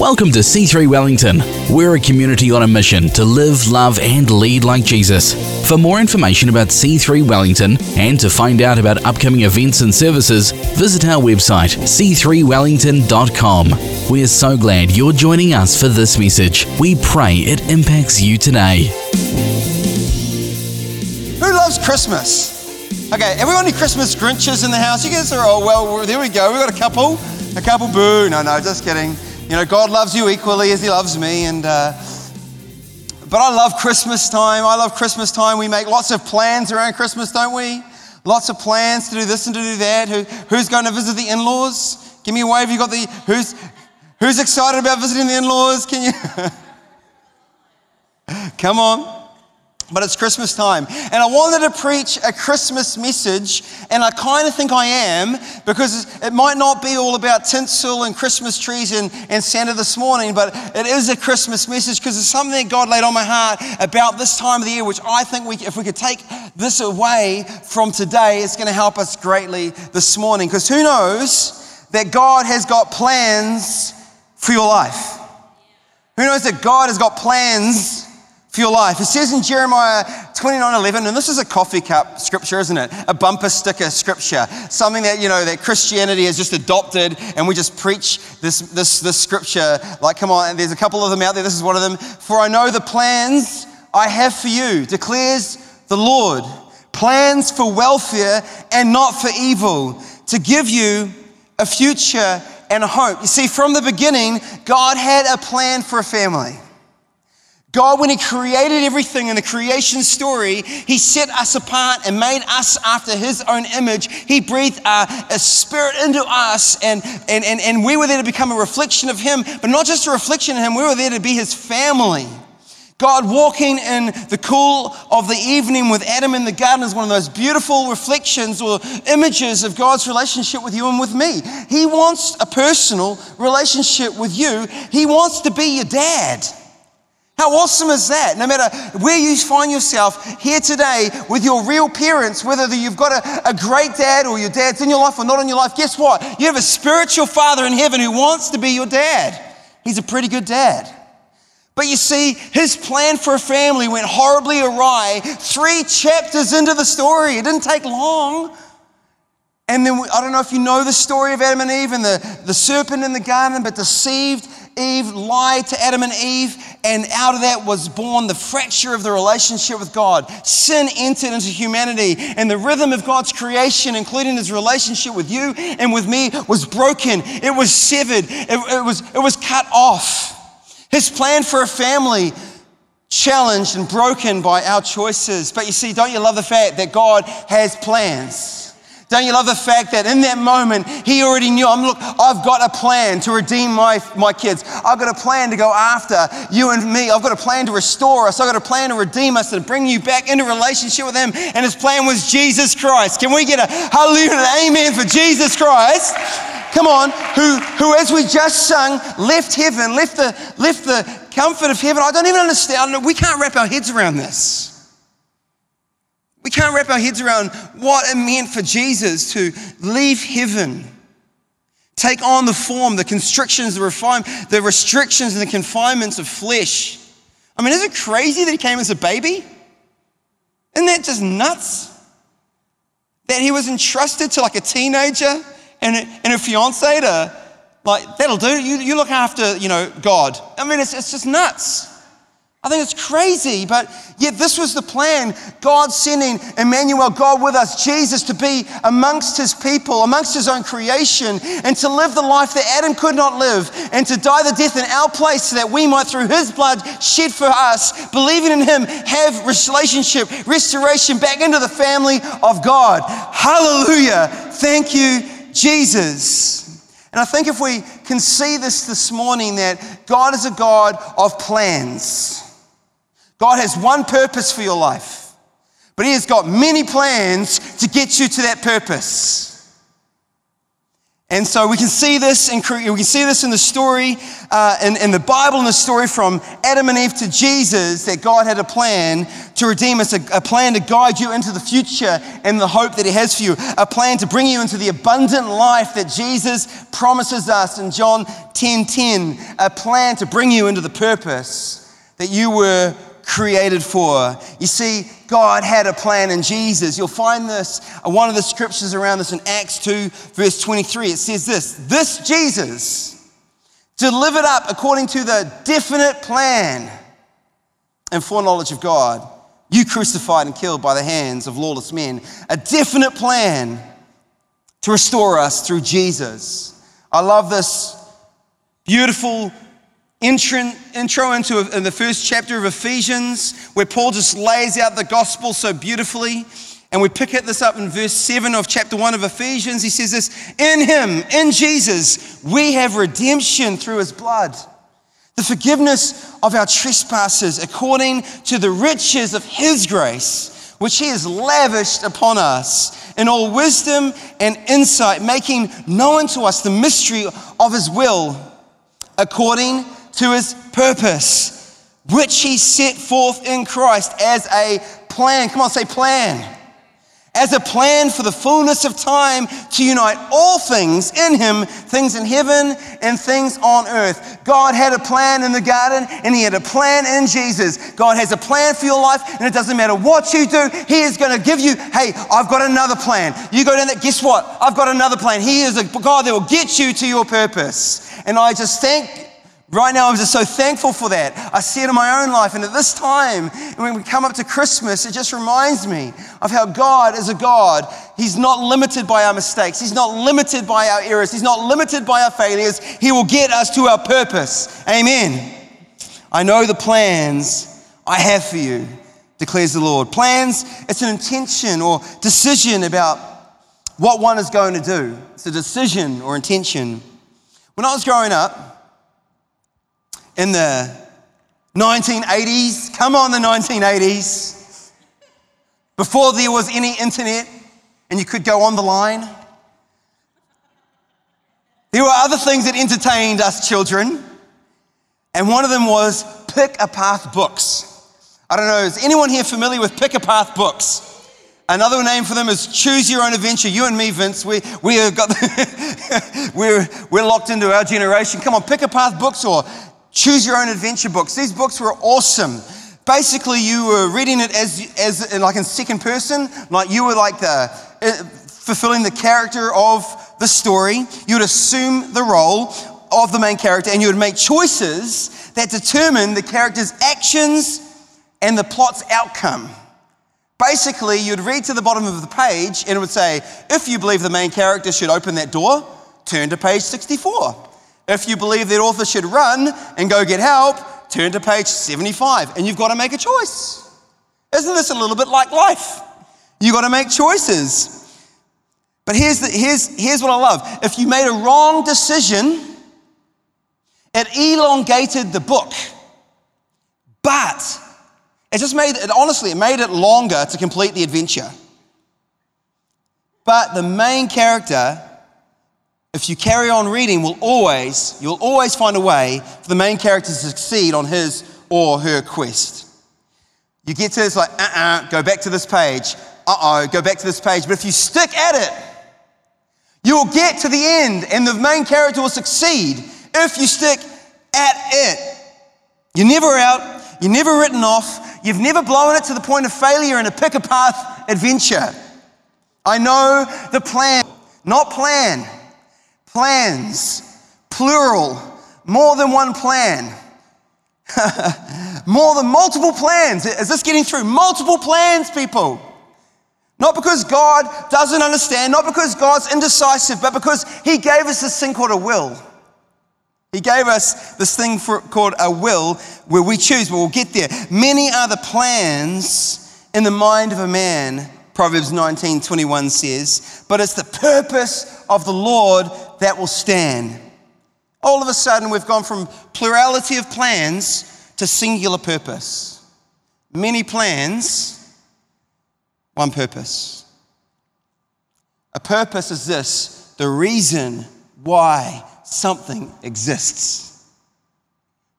Welcome to C3 Wellington. We're a community on a mission to live, love, and lead like Jesus. For more information about C3 Wellington and to find out about upcoming events and services, visit our website c3wellington.com. We're so glad you're joining us for this message. We pray it impacts you today. Who loves Christmas? Okay, everyone any Christmas Grinches in the house? You guys are all, well, there we go. We've got a couple. A couple, boo. No, no, just kidding. You know, God loves you equally as He loves me. And, uh, but I love Christmas time. I love Christmas time. We make lots of plans around Christmas, don't we? Lots of plans to do this and to do that. Who, who's going to visit the in laws? Give me a wave. You got the, who's, who's excited about visiting the in laws? Can you? Come on but it's Christmas time. And I wanted to preach a Christmas message, and I kind of think I am, because it might not be all about tinsel and Christmas trees and, and Santa this morning, but it is a Christmas message because it's something that God laid on my heart about this time of the year, which I think we, if we could take this away from today, it's going to help us greatly this morning. Because who knows that God has got plans for your life? Who knows that God has got plans for your life. It says in Jeremiah 29 11, and this is a coffee cup scripture, isn't it? A bumper sticker scripture. Something that, you know, that Christianity has just adopted, and we just preach this, this, this scripture. Like, come on, there's a couple of them out there. This is one of them. For I know the plans I have for you, declares the Lord. Plans for welfare and not for evil, to give you a future and a hope. You see, from the beginning, God had a plan for a family. God, when He created everything in the creation story, He set us apart and made us after His own image. He breathed a, spirit into us, and, and, and, and we were there to become a reflection of Him, but not just a reflection of Him, we were there to be His family. God walking in the cool of the evening with Adam in the garden is one of those beautiful reflections or images of God's relationship with you and with me. He wants a personal relationship with you, He wants to be your dad. How awesome is that? No matter where you find yourself here today with your real parents, whether you've got a, a, great dad or your dad's in your life or not in your life, guess what? You have a spiritual father in heaven who wants to be your dad. He's a pretty good dad. But you see, his plan for a family went horribly awry three chapters into the story. It didn't take long. And then, I don't know if you know the story of Adam and Eve and the, the serpent in the garden, but deceived Eve, lied to Adam and Eve, and out of that was born the fracture of the relationship with God. Sin entered into humanity, and the rhythm of God's creation, including his relationship with you and with me, was broken. It was severed, it, it was, it was cut off. His plan for a family challenged and broken by our choices. But you see, don't you love the fact that God has plans? Don't you love the fact that in that moment, he already knew, I'm look, I've got a plan to redeem my, my kids. I've got a plan to go after you and me. I've got a plan to restore us. I've got a plan to redeem us and bring you back into relationship with him. And his plan was Jesus Christ. Can we get a hallelujah and an amen for Jesus Christ? Come on, who, who as we just sung, left heaven, left the, left the comfort of heaven. I don't even understand. We can't wrap our heads around this. We can't wrap our heads around what it meant for Jesus to leave heaven, take on the form, the constrictions, the, refine, the restrictions, and the confinements of flesh. I mean, is it crazy that he came as a baby? Isn't that just nuts? That he was entrusted to like a teenager and a, and a fiance to, like, that'll do. You, you look after, you know, God. I mean, it's, it's just nuts. I think it's crazy, but yet this was the plan. God sending Emmanuel, God with us, Jesus, to be amongst his people, amongst his own creation, and to live the life that Adam could not live, and to die the death in our place so that we might, through his blood shed for us, believing in him, have relationship, restoration back into the family of God. Hallelujah. Thank you, Jesus. And I think if we can see this this morning, that God is a God of plans. God has one purpose for your life, but He has got many plans to get you to that purpose. And so we can see this in, we can see this in the story, uh, in, in the Bible, in the story from Adam and Eve to Jesus, that God had a plan to redeem us, a, a plan to guide you into the future and the hope that He has for you, a plan to bring you into the abundant life that Jesus promises us in John 10:10, a plan to bring you into the purpose that you were created for. You see, God had a plan in Jesus. You'll find this, uh, one of the scriptures around this in Acts 2, verse 23. It says this This Jesus delivered up according to the definite plan and foreknowledge of God, you crucified and killed by the hands of lawless men. A definite plan to restore us through Jesus. I love this beautiful intro, into uh, in the first chapter of Ephesians where Paul just lays out the gospel so beautifully. And we pick this up in verse 7 of chapter 1 of Ephesians. He says this In him, in Jesus, we have redemption through his blood the forgiveness of our trespasses according to the riches of His grace, which He has lavished upon us in all wisdom and insight, making known to us the mystery of His will according to His purpose, which He set forth in Christ as a plan. Come on, say plan as a plan for the fullness of time to unite all things in Him, things in heaven and things on earth. God had a plan in the garden and He had a plan in Jesus. God has a plan for your life and it doesn't matter what you do, He is going to give you, hey, I've got another plan. You go down there, guess what? I've got another plan. He is a God that will get you to your purpose. And I just thank Right now, I'm just so thankful for that. I see it in my own life. And at this time, when we come up to Christmas, it just reminds me of how God is a God. He's not limited by our mistakes, He's not limited by our errors, He's not limited by our failures. He will get us to our purpose. Amen. I know the plans I have for you, declares the Lord. Plans, it's an intention or decision about what one is going to do. It's a decision or intention. When I was growing up, in the 1980s. Come on, the 1980s. Before there was any internet and you could go on the line. There were other things that entertained us children, and one of them was pick a path books. I don't know, is anyone here familiar with pick a path books? Another name for them is choose your own adventure. You and me, Vince, we, we have got, we're, we're locked into our generation. Come on, pick a path books or choose your own adventure books. These books were awesome. Basically, you were reading it as, as like in second person, like you were like the uh, fulfilling the character of the story. You would assume the role of the main character, and you would make choices that determine the character's actions and the plot's outcome. Basically, you'd read to the bottom of the page, and it would say, if you believe the main character should open that door, turn to page 64. If you believe that author should run and go get help, turn to page 75 and you've got to make a choice. Isn't this a little bit like life? You've got to make choices. But here's, the, here's, here's what I love if you made a wrong decision, it elongated the book. But it just made it, honestly, it made it longer to complete the adventure. But the main character if you carry on reading, will always, you'll always find a way for the main character to succeed on his or her quest. You get to this like, uh uh-uh, uh go back to this page. Uh oh, go back to this page. But if you stick at it, you will get to the end and the main character will succeed if you stick at it. You're never out, you're never written off, you've never blown it to the point of failure in a pick a path adventure. I know the plan, not plan plans, plural, more than one plan. more than multiple plans. Is this getting through? Multiple plans, people. Not because God doesn't understand, not because God's indecisive, but because He gave us this thing called a will. He gave us this thing for, called a will where we choose, but we'll get there. Many are the plans in the mind of a man, Proverbs 19 21 says, but it's the purpose of the Lord that will stand. All of a sudden, we've gone from plurality of plans to singular purpose. Many plans, one purpose. A purpose is this the reason why something exists.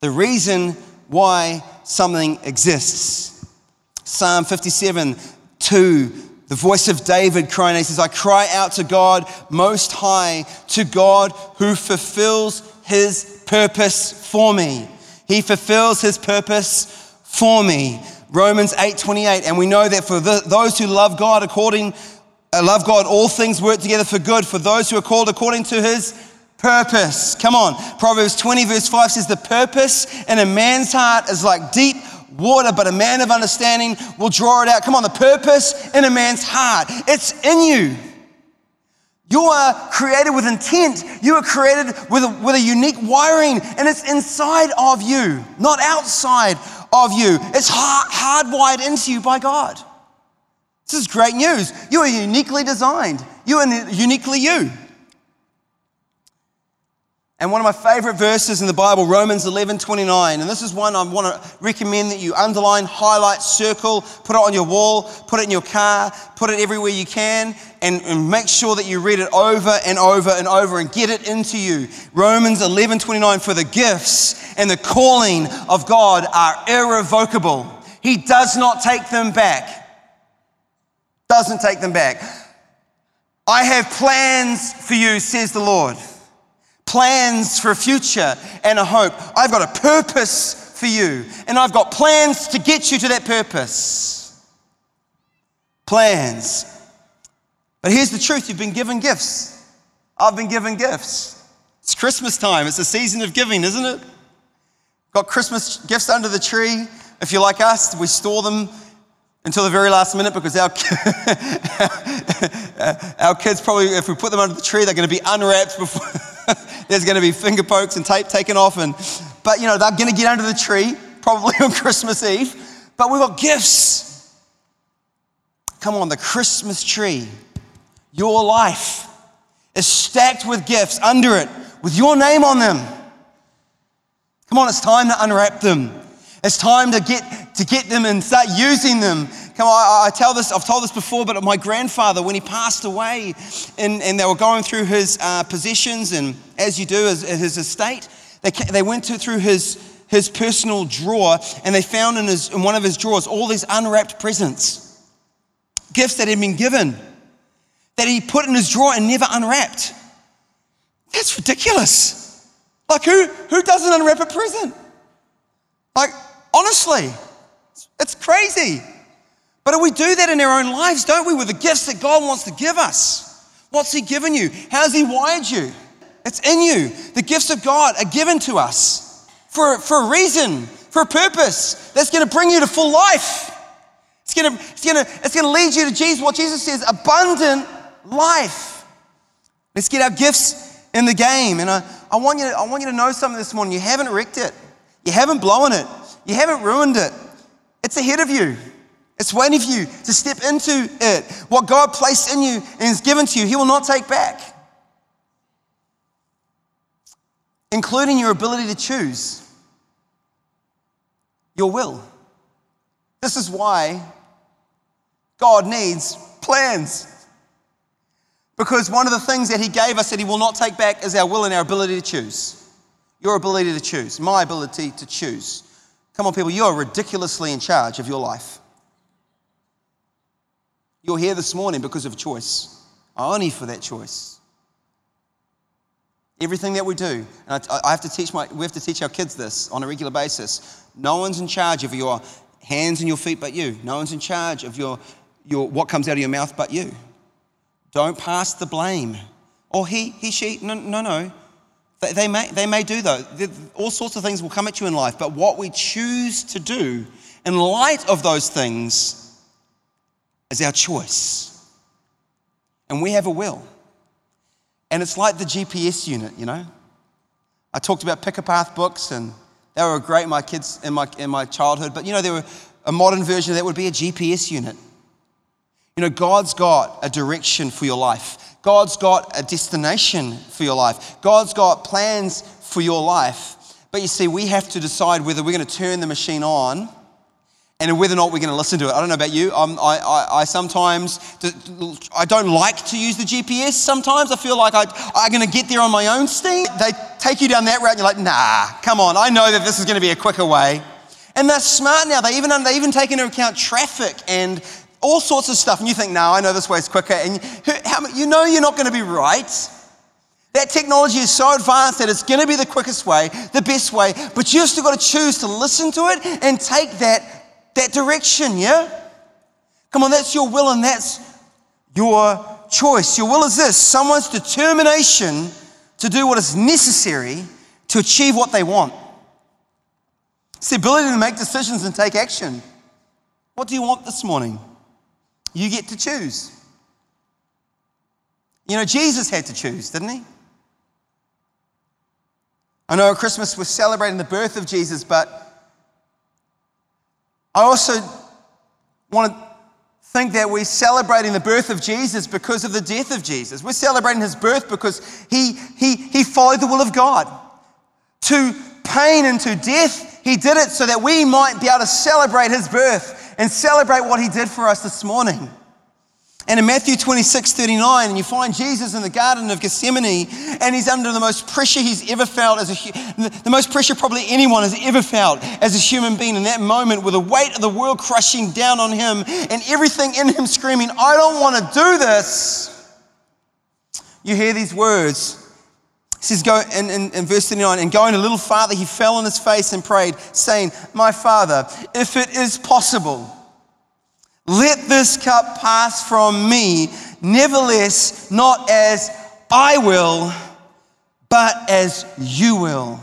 The reason why something exists. Psalm 57 2 the voice of David crying, he says, I cry out to God most high, to God who fulfills his purpose for me. He fulfills his purpose for me. Romans 8:28 and we know that for the, those who love God according uh, love God all things work together for good for those who are called according to his purpose. Come on. Proverbs 20 verse 5 says the purpose in a man's heart is like deep water but a man of understanding will draw it out. Come on, the purpose in a man's heart. It's in you. You are created with intent. You are created with a, with a unique wiring, and it's inside of you, not outside of you. It's hard, hardwired into you by God. This is great news. You are uniquely designed, you are uniquely you. And one of my favorite verses in the Bible, Romans 11 29. And this is one I want to recommend that you underline, highlight, circle, put it on your wall, put it in your car, put it everywhere you can, and, and make sure that you read it over and over and over and get it into you. Romans 11 29. For the gifts and the calling of God are irrevocable, He does not take them back. Doesn't take them back. I have plans for you, says the Lord plans for a future and a hope. I've got a purpose for you, and I've got plans to get you to that purpose. Plans. But here's the truth you've been given gifts. I've been given gifts. It's Christmas time, it's a season of giving, isn't it? Got Christmas gifts under the tree. If you're like us, we store them until the very last minute because our, our kids probably, if we put them under the tree, they're going to be unwrapped before. There's going to be finger pokes and tape taken off. And, but, you know, they're going to get under the tree, probably on Christmas Eve. But we've got gifts. Come on, the Christmas tree, your life is stacked with gifts under it with your name on them. Come on, it's time to unwrap them. It's time to get, to get them and start using them. Come on, I, tell this, I've told this before, but my grandfather, when he passed away and, and they were going through his uh, possessions, and as you do, as, his estate, they, they went to, through his, his personal drawer and they found in, his, in one of his drawers all these unwrapped presents, gifts that had been given, that he put in his drawer and never unwrapped. That's ridiculous. Like, who, who doesn't unwrap a present? Like, Honestly, it's crazy. But we do that in our own lives, don't we, with the gifts that God wants to give us? What's He given you? How's He wired you? It's in you. The gifts of God are given to us for, for a reason, for a purpose that's going to bring you to full life. It's going to, it's going to, it's going to lead you to Jesus, what Jesus says, abundant life. Let's get our gifts in the game. And I, I, want you to, I want you to know something this morning. You haven't wrecked it, you haven't blown it. You haven't ruined it. It's ahead of you. It's waiting for you to step into it. What God placed in you and has given to you, He will not take back, including your ability to choose your will. This is why God needs plans. Because one of the things that He gave us that He will not take back is our will and our ability to choose. Your ability to choose, my ability to choose. Come on, people, you are ridiculously in charge of your life. You're here this morning because of choice, only for that choice. Everything that we do, and I, I have to teach my, we have to teach our kids this on a regular basis. No one's in charge of your hands and your feet but you. No one's in charge of your, your what comes out of your mouth but you. Don't pass the blame. Or he, he, she. No, no, no. They, they, may, they may do, though. All sorts of things will come at you in life, but what we choose to do in light of those things is our choice. And we have a will. And it's like the GPS unit, you know? I talked about Pick a Path books, and they were great, my kids in my, in my childhood, but you know, there were a modern version of that would be a GPS unit. You know, God's got a direction for your life. God's got a destination for your life. God's got plans for your life. But you see, we have to decide whether we're going to turn the machine on and whether or not we're going to listen to it. I don't know about you. I, I, I, sometimes, I don't like to use the GPS. Sometimes I feel like I, I'm going to get there on my own steam. They take you down that route and you're like, nah, come on. I know that this is going to be a quicker way. And they're smart now. They even, they even take into account traffic and all sorts of stuff, and you think, no, I know this way is quicker, and how, you know you're not going to be right. That technology is so advanced that it's going to be the quickest way, the best way, but you've still got to choose to listen to it and take that, that direction, yeah? Come on, that's your will and that's your choice. Your will is this someone's determination to do what is necessary to achieve what they want. It's the ability to make decisions and take action. What do you want this morning? You get to choose. You know, Jesus had to choose, didn't he? I know at Christmas we're celebrating the birth of Jesus, but I also want to think that we're celebrating the birth of Jesus because of the death of Jesus. We're celebrating his birth because he, he, he followed the will of God. To pain and to death, he did it so that we might be able to celebrate his birth and celebrate what he did for us this morning. And in Matthew 26, 39, and you find Jesus in the Garden of Gethsemane, and he's under the most pressure he's ever felt as a the most pressure probably anyone has ever felt as a human being in that moment with the weight of the world crushing down on him and everything in him screaming, I don't want to do this. You hear these words. He says, go in, in, in verse 39, and going a little farther, he fell on his face and prayed, saying, My Father, if it is possible, let this cup pass from me, nevertheless, not as I will, but as you will.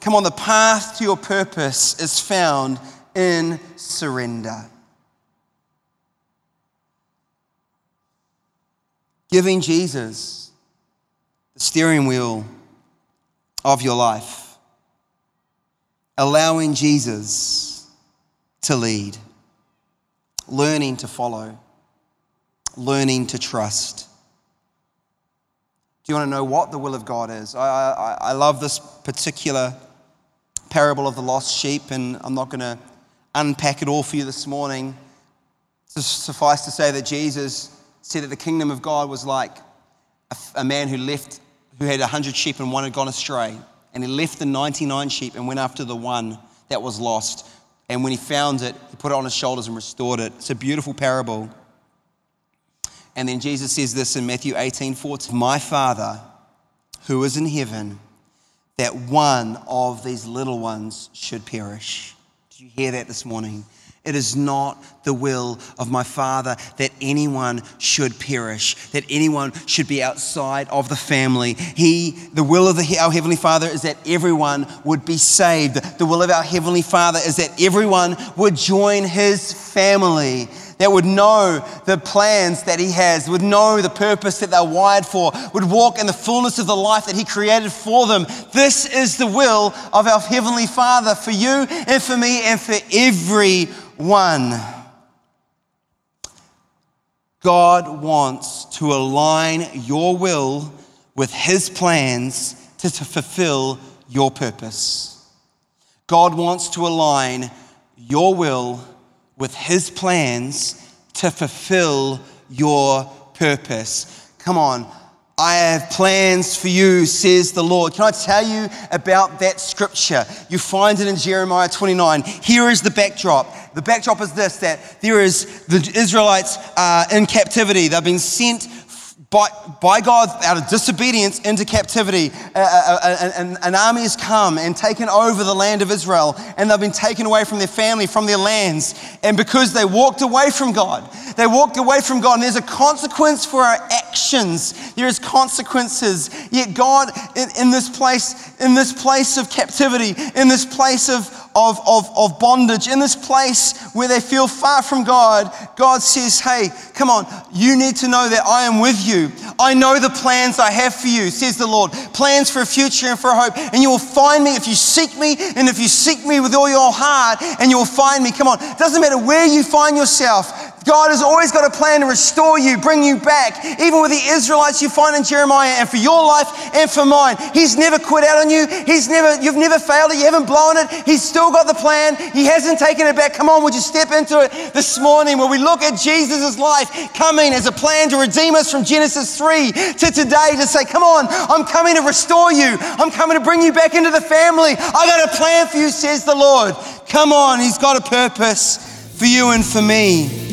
Come on, the path to your purpose is found in surrender. Giving Jesus the steering wheel of your life, allowing Jesus to lead, learning to follow, learning to trust. Do you want to know what the will of God is? I, I, I love this particular parable of the lost sheep, and I'm not going to unpack it all for you this morning. Just suffice to say that Jesus said that the kingdom of God was like a, a man who left, who had 100 sheep and one had gone astray. And he left the 99 sheep and went after the one that was lost. And when he found it, he put it on his shoulders and restored it. It's a beautiful parable. And then Jesus says this in Matthew 18 14 My Father, who is in heaven, that one of these little ones should perish. Did you hear that this morning? It is not the will of my Father that anyone should perish, that anyone should be outside of the family. He, the will of the, our Heavenly Father is that everyone would be saved. The will of our Heavenly Father is that everyone would join His family that would know the plans that He has, would know the purpose that they're wired for, would walk in the fullness of the life that He created for them. This is the will of our Heavenly Father for you and for me and for everyone. God wants to align your will with His plans to, to fulfill your purpose. God wants to align your will with His plans to fulfill your purpose. Come on. I have plans for you, says the Lord. Can I tell you about that scripture? You find it in Jeremiah 29. Here is the backdrop. The backdrop is this that there is the Israelites uh, in captivity. They've been sent by, by God, out of disobedience, into captivity. Uh, uh an, an army has come and taken over the land of Israel, and they've been taken away from their family, from their lands. And because they walked away from God, they walked away from God, and there's a consequence for our actions. There is consequences. Yet God, in, in this place, in this place of captivity, in this place of, of, of, of bondage, in this place where they feel far from God, God says, Hey, come on, you need to know that I am with you. I know the plans I have for you, says the Lord. Plans for a future and for a hope. And you will find me if you seek me, and if you seek me with all your heart, and you will find me. Come on, it doesn't matter where you find yourself, God has always got a plan to restore you, bring you back. Even with the Israelites you find in Jeremiah, and for your life and for mine, He's never quit out on you. He's never, you've never failed it. You haven't blown it. He's still got the plan. He hasn't taken it back. Come on, would you step into it this morning where we look at Jesus' life coming as a plan to redeem us from Genesis 3 to today to say, come on, I'm coming to restore you. I'm coming to bring you back into the family. I got a plan for you, says the Lord. Come on, He's got a purpose for you and for me.